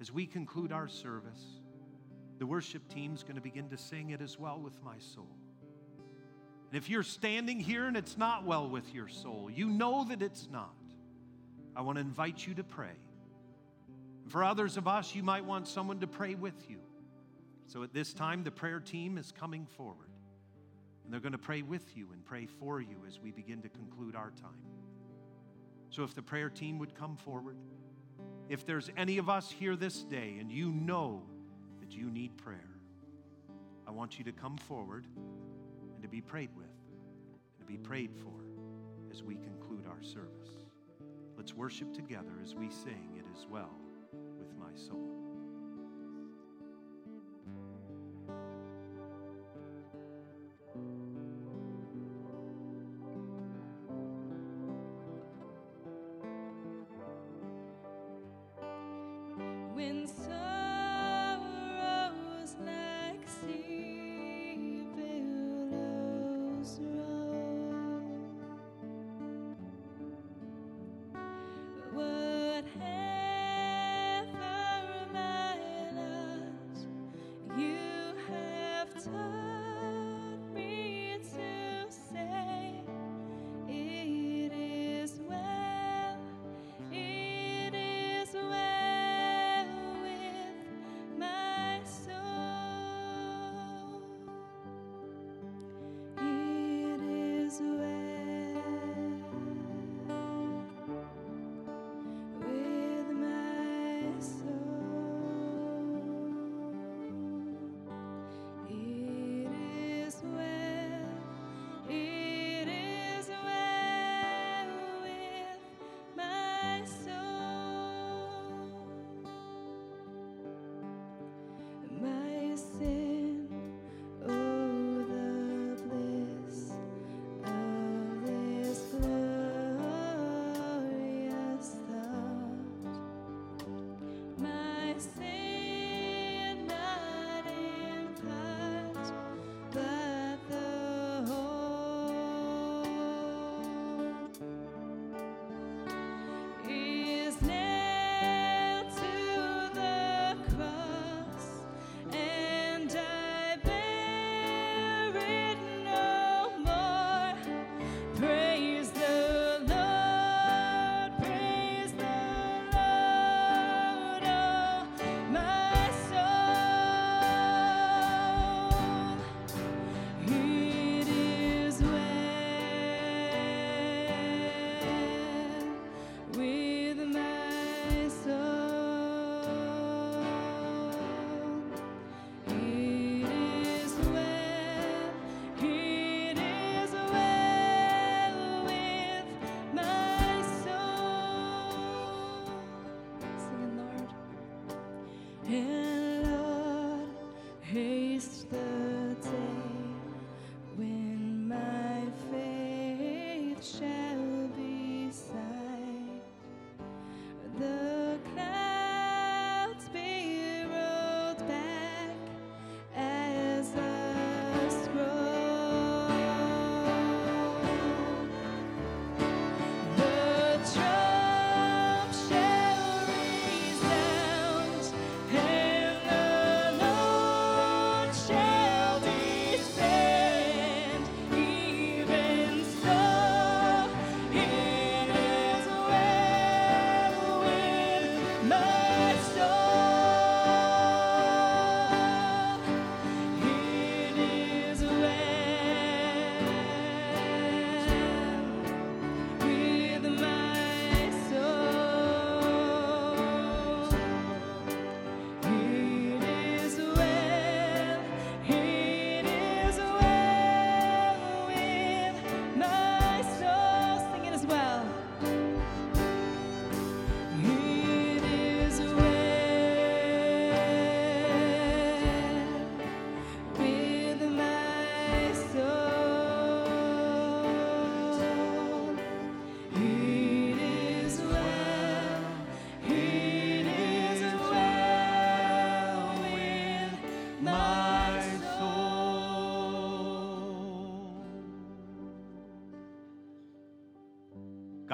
As we conclude our service, the worship team's going to begin to sing it as well with my soul. And if you're standing here and it's not well with your soul, you know that it's not. I want to invite you to pray. For others of us, you might want someone to pray with you. So at this time, the prayer team is coming forward. And they're going to pray with you and pray for you as we begin to conclude our time. So if the prayer team would come forward, if there's any of us here this day and you know that you need prayer, I want you to come forward and to be prayed with and to be prayed for as we conclude our service. Let's worship together as we sing It Is Well with My Soul.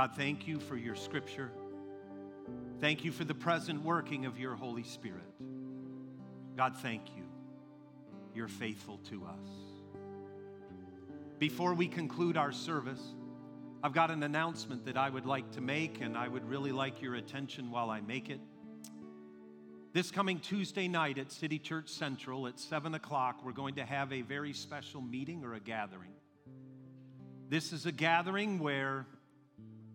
God, thank you for your scripture. Thank you for the present working of your Holy Spirit. God, thank you. You're faithful to us. Before we conclude our service, I've got an announcement that I would like to make, and I would really like your attention while I make it. This coming Tuesday night at City Church Central at 7 o'clock, we're going to have a very special meeting or a gathering. This is a gathering where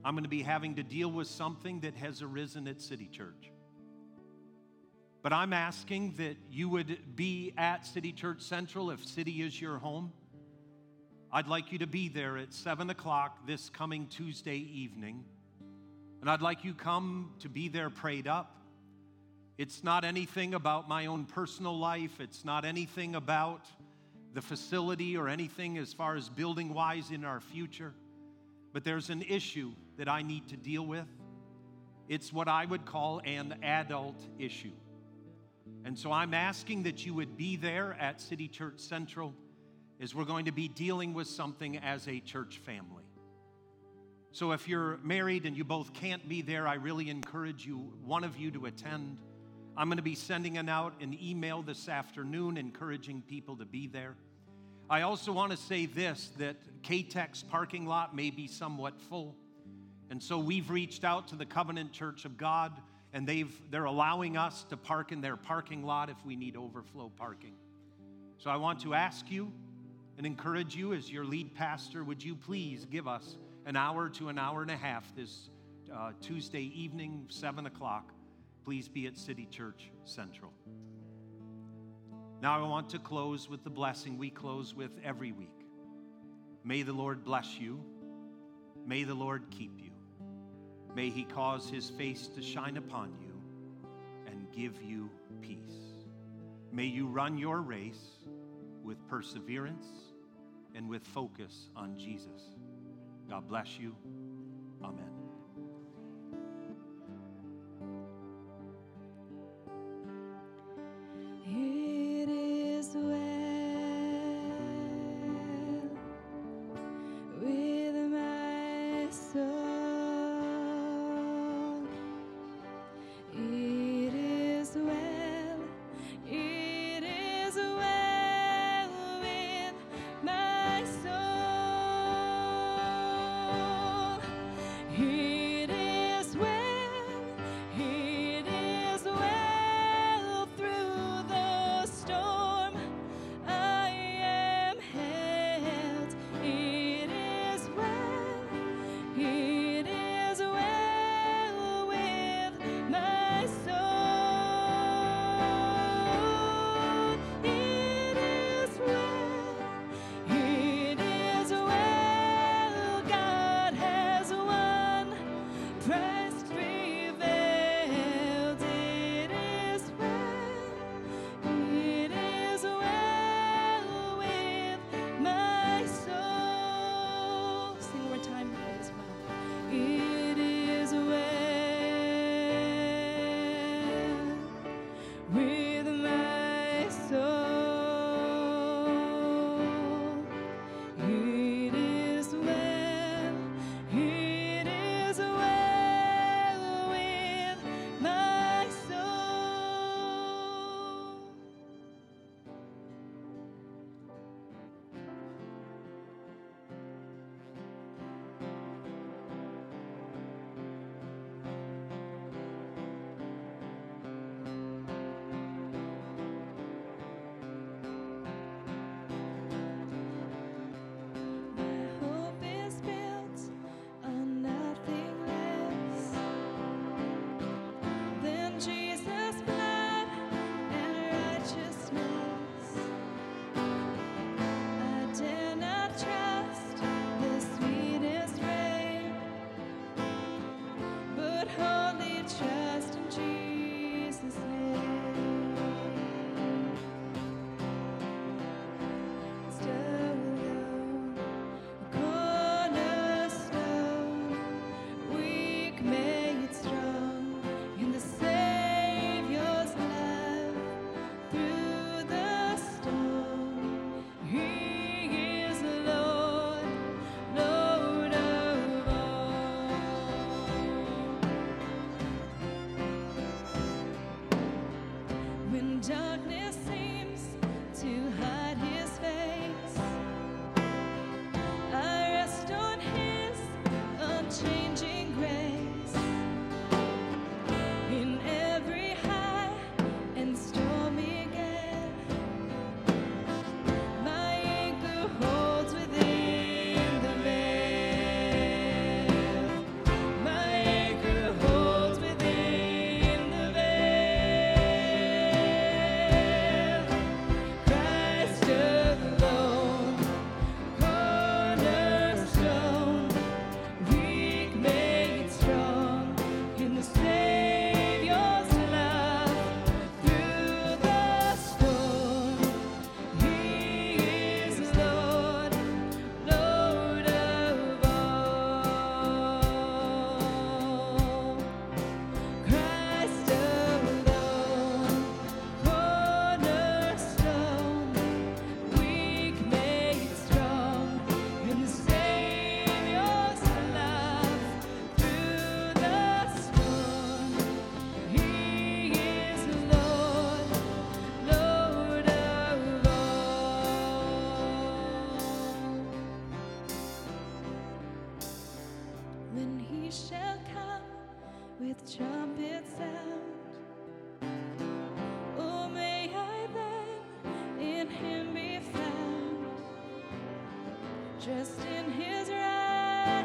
I'm going to be having to deal with something that has arisen at City Church. But I'm asking that you would be at City Church Central if City is your home. I'd like you to be there at 7 o'clock this coming Tuesday evening. And I'd like you come to be there prayed up. It's not anything about my own personal life. It's not anything about the facility or anything as far as building wise in our future. But there's an issue that I need to deal with. It's what I would call an adult issue. And so I'm asking that you would be there at City Church Central as we're going to be dealing with something as a church family. So if you're married and you both can't be there, I really encourage you, one of you, to attend. I'm going to be sending out an email this afternoon encouraging people to be there. I also want to say this that CATEC parking lot may be somewhat full. And so we've reached out to the Covenant Church of God, and they've, they're allowing us to park in their parking lot if we need overflow parking. So I want to ask you and encourage you as your lead pastor, would you please give us an hour to an hour and a half this uh, Tuesday evening, 7 o'clock? Please be at City Church Central. Now, I want to close with the blessing we close with every week. May the Lord bless you. May the Lord keep you. May he cause his face to shine upon you and give you peace. May you run your race with perseverance and with focus on Jesus. God bless you. Amen.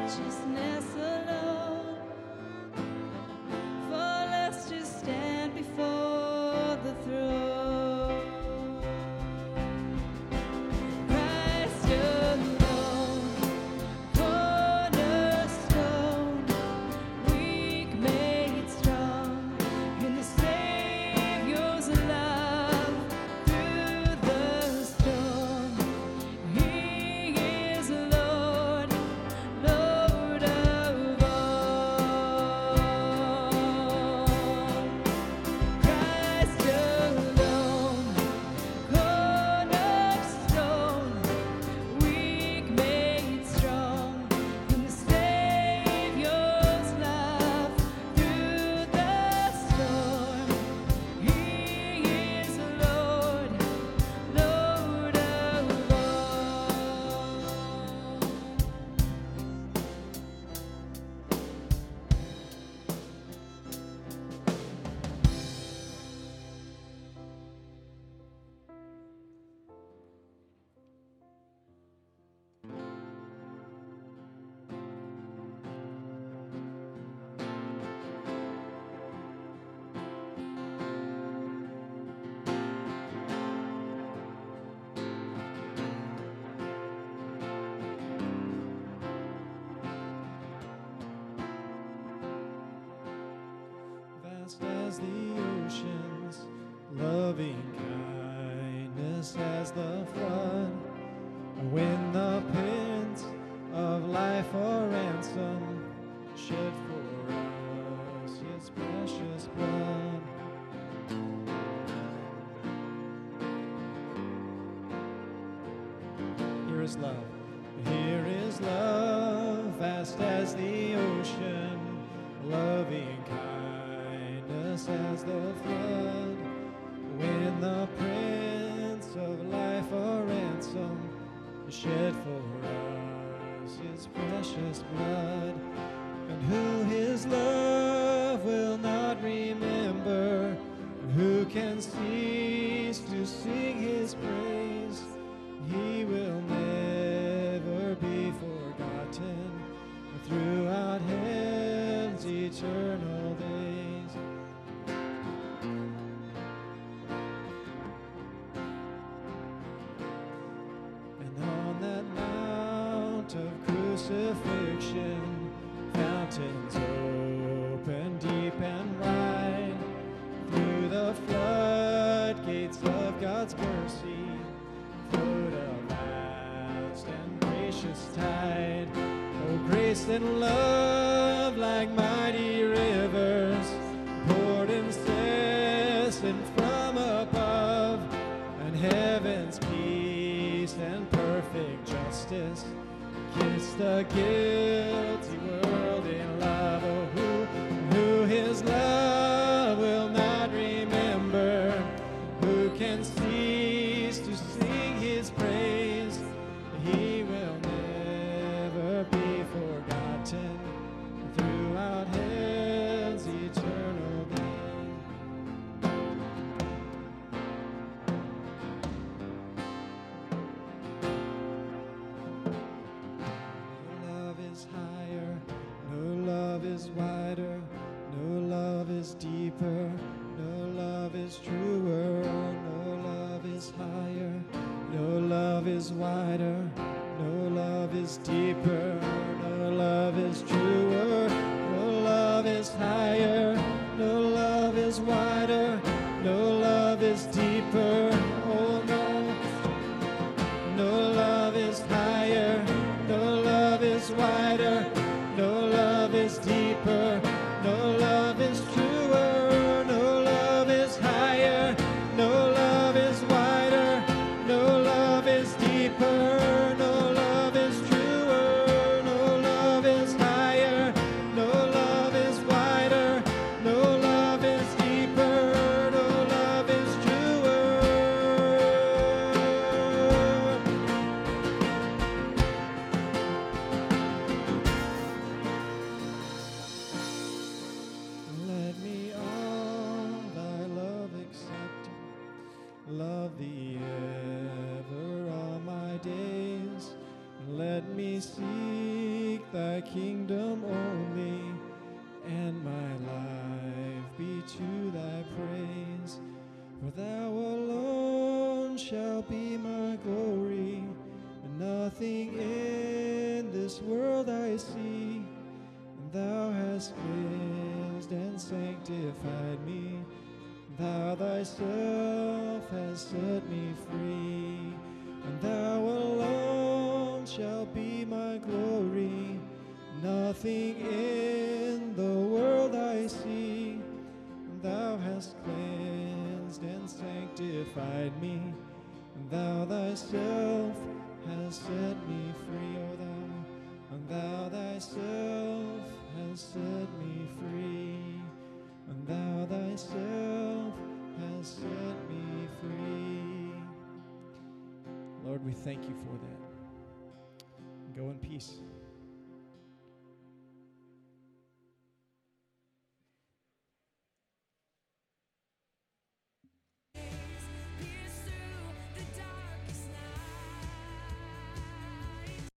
righteousness as the flood, when the Prince of Life are ransom shed for us, His precious blood. Here is love. and love like mighty rivers poured incessant from above, and heaven's peace and perfect justice kiss the gift.